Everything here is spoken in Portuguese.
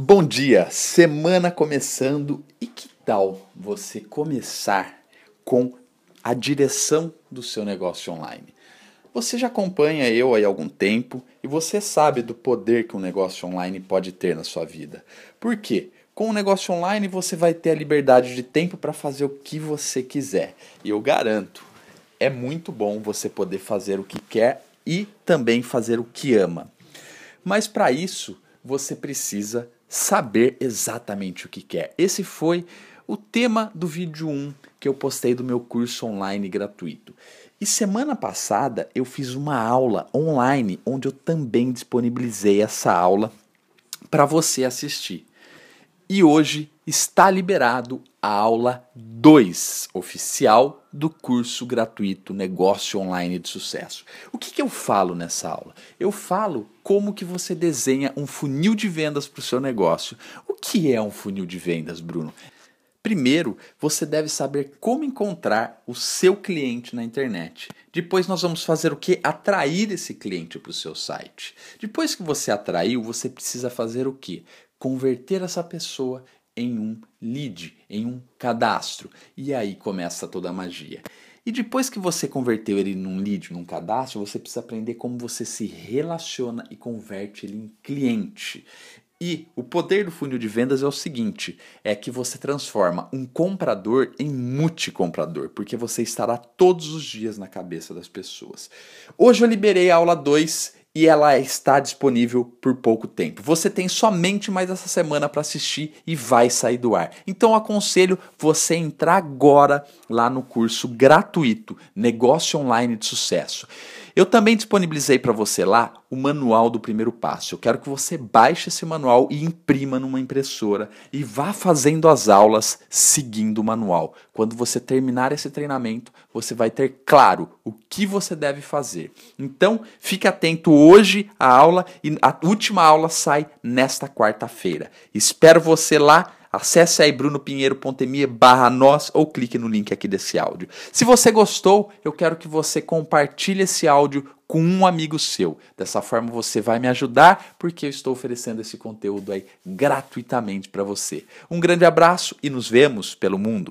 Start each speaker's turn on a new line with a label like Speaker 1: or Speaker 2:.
Speaker 1: Bom dia, semana começando e que tal você começar com a direção do seu negócio online? Você já acompanha eu há algum tempo e você sabe do poder que um negócio online pode ter na sua vida. Por quê? Com o negócio online você vai ter a liberdade de tempo para fazer o que você quiser. E eu garanto, é muito bom você poder fazer o que quer e também fazer o que ama. Mas para isso, você precisa saber exatamente o que quer. Esse foi o tema do vídeo 1 que eu postei do meu curso online gratuito. E semana passada eu fiz uma aula online onde eu também disponibilizei essa aula para você assistir. E hoje está liberado a aula 2 oficial do curso gratuito Negócio Online de Sucesso. O que, que eu falo nessa aula? Eu falo como que você desenha um funil de vendas para o seu negócio. O que é um funil de vendas, Bruno? Primeiro, você deve saber como encontrar o seu cliente na internet. Depois nós vamos fazer o que? Atrair esse cliente para o seu site. Depois que você atraiu, você precisa fazer o que? converter essa pessoa em um lead, em um cadastro. E aí começa toda a magia. E depois que você converteu ele num lead, num cadastro, você precisa aprender como você se relaciona e converte ele em cliente. E o poder do funil de vendas é o seguinte: é que você transforma um comprador em multicomprador, porque você estará todos os dias na cabeça das pessoas. Hoje eu liberei a aula 2 e ela está disponível por pouco tempo. Você tem somente mais essa semana para assistir e vai sair do ar. Então aconselho você entrar agora lá no curso gratuito Negócio Online de Sucesso. Eu também disponibilizei para você lá o manual do primeiro passo. Eu quero que você baixe esse manual e imprima numa impressora e vá fazendo as aulas seguindo o manual. Quando você terminar esse treinamento, você vai ter claro o que você deve fazer. Então, fique atento hoje à aula e a última aula sai nesta quarta-feira. Espero você lá. Acesse aí brunopinheiro.me barra nós ou clique no link aqui desse áudio. Se você gostou, eu quero que você compartilhe esse áudio com um amigo seu. Dessa forma você vai me ajudar, porque eu estou oferecendo esse conteúdo aí gratuitamente para você. Um grande abraço e nos vemos pelo mundo.